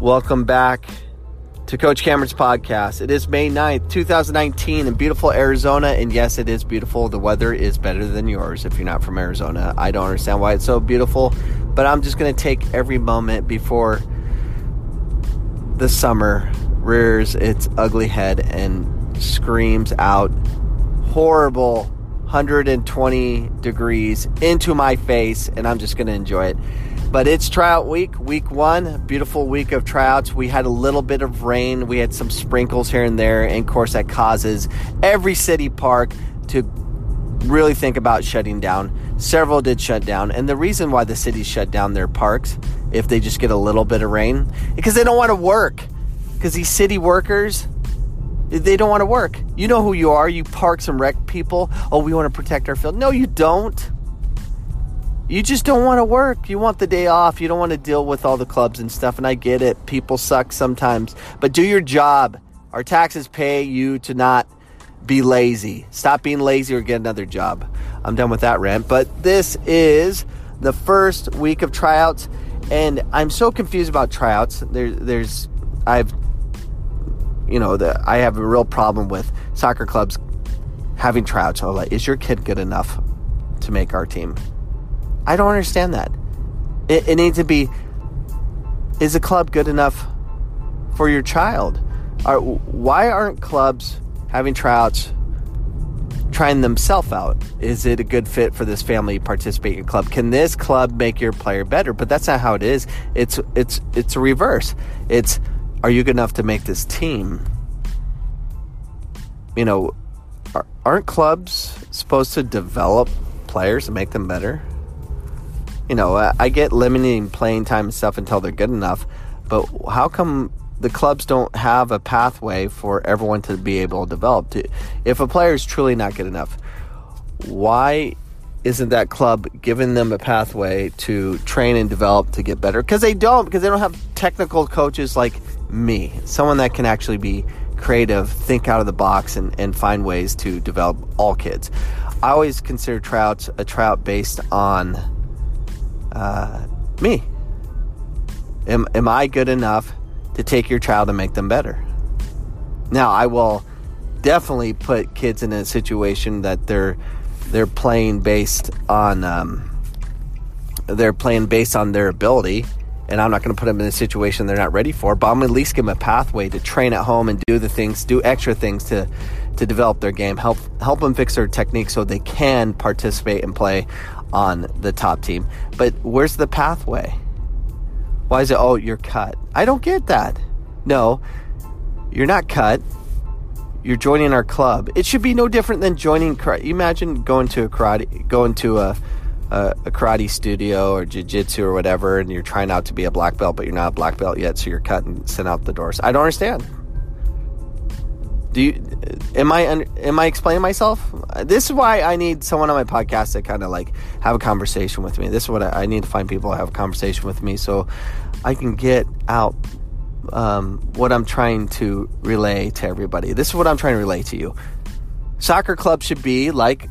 Welcome back to Coach Cameron's podcast. It is May 9th, 2019, in beautiful Arizona. And yes, it is beautiful. The weather is better than yours if you're not from Arizona. I don't understand why it's so beautiful, but I'm just going to take every moment before the summer rears its ugly head and screams out horrible 120 degrees into my face, and I'm just going to enjoy it. But it's tryout week, week one, beautiful week of tryouts. We had a little bit of rain, we had some sprinkles here and there, and of course, that causes every city park to really think about shutting down. Several did shut down, and the reason why the cities shut down their parks, if they just get a little bit of rain, because they don't want to work. Because these city workers, they don't want to work. You know who you are, you parks and rec people. Oh, we want to protect our field. No, you don't. You just don't want to work. You want the day off. You don't want to deal with all the clubs and stuff. And I get it. People suck sometimes. But do your job. Our taxes pay you to not be lazy. Stop being lazy or get another job. I'm done with that rant. But this is the first week of tryouts. And I'm so confused about tryouts. There, there's, I've, you know, the, I have a real problem with soccer clubs having tryouts. So like, is your kid good enough to make our team? I don't understand that. It, it needs to be is a club good enough for your child? Are, why aren't clubs having tryouts trying themselves out? Is it a good fit for this family participate in club? Can this club make your player better? But that's not how it is. It's it's it's a reverse. It's are you good enough to make this team? You know, aren't clubs supposed to develop players and make them better? you know, I get limiting playing time and stuff until they're good enough, but how come the clubs don't have a pathway for everyone to be able to develop? To, If a player is truly not good enough, why isn't that club giving them a pathway to train and develop to get better? Because they don't, because they don't have technical coaches like me, someone that can actually be creative, think out of the box, and, and find ways to develop all kids. I always consider tryouts a tryout based on uh, me. Am, am I good enough to take your child and make them better? Now, I will definitely put kids in a situation that they're they're playing based on um, they're playing based on their ability, and I'm not going to put them in a situation they're not ready for. But I'm at least give them a pathway to train at home and do the things, do extra things to to develop their game, help help them fix their technique so they can participate and play on the top team. But where's the pathway? Why is it, oh, you're cut? I don't get that. No, you're not cut. You're joining our club. It should be no different than joining. Imagine going to a karate, going to a, a, a karate studio or jiu-jitsu or whatever, and you're trying out to be a black belt, but you're not a black belt yet, so you're cut and sent out the doors. I don't understand. Do you? Am I am I explaining myself? This is why I need someone on my podcast to kind of like have a conversation with me. This is what I, I, need to find people to have a conversation with me so I can get out um, what I'm trying to relay to everybody. This is what I'm trying to relay to you. Soccer club should be like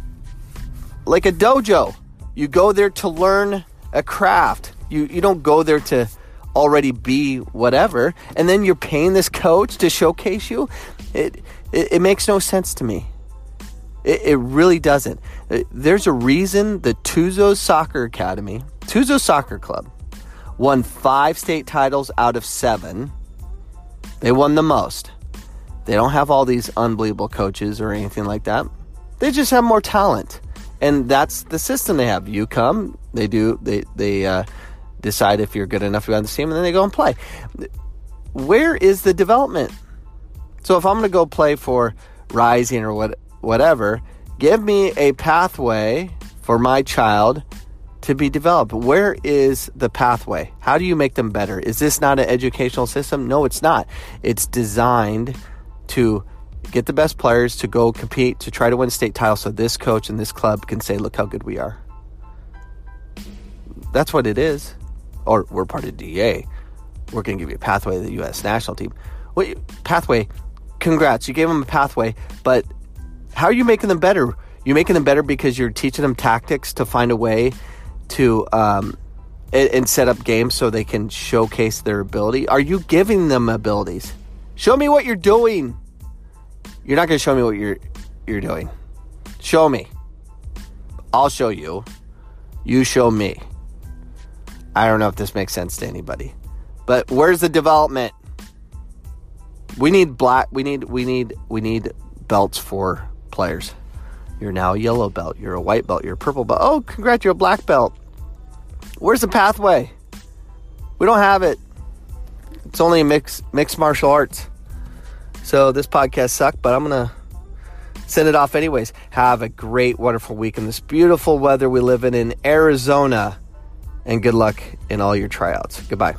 like a dojo. You go there to learn a craft. You you don't go there to already be whatever and then you're paying this coach to showcase you it, it, it makes no sense to me. It, it really doesn't. Uh, there's a reason the Tucson Soccer Academy, Tucson Soccer Club, won five state titles out of seven. They won the most. They don't have all these unbelievable coaches or anything like that. They just have more talent. And that's the system they have. You come, they do, they, they uh, decide if you're good enough to be on the team, and then they go and play. Where is the development? So if I'm going to go play for Rising or what, whatever, give me a pathway for my child to be developed. Where is the pathway? How do you make them better? Is this not an educational system? No, it's not. It's designed to get the best players to go compete to try to win state title so this coach and this club can say, look how good we are. That's what it is. Or we're part of DA. We're going to give you a pathway to the U.S. national team. What pathway? congrats, you gave them a pathway, but how are you making them better? You're making them better because you're teaching them tactics to find a way to um, and, and set up games so they can showcase their ability? Are you giving them abilities? Show me what you're doing. You're not going to show me what you're you're doing. Show me. I'll show you. You show me. I don't know if this makes sense to anybody. But where's the development? We need black we need we need we need belts for players. You're now a yellow belt, you're a white belt, you're a purple belt. Oh, congrats, you're a black belt. Where's the pathway? We don't have it. It's only mixed mixed martial arts. So this podcast sucked, but I'm gonna send it off anyways. Have a great, wonderful week in this beautiful weather we live in in Arizona, and good luck in all your tryouts. Goodbye.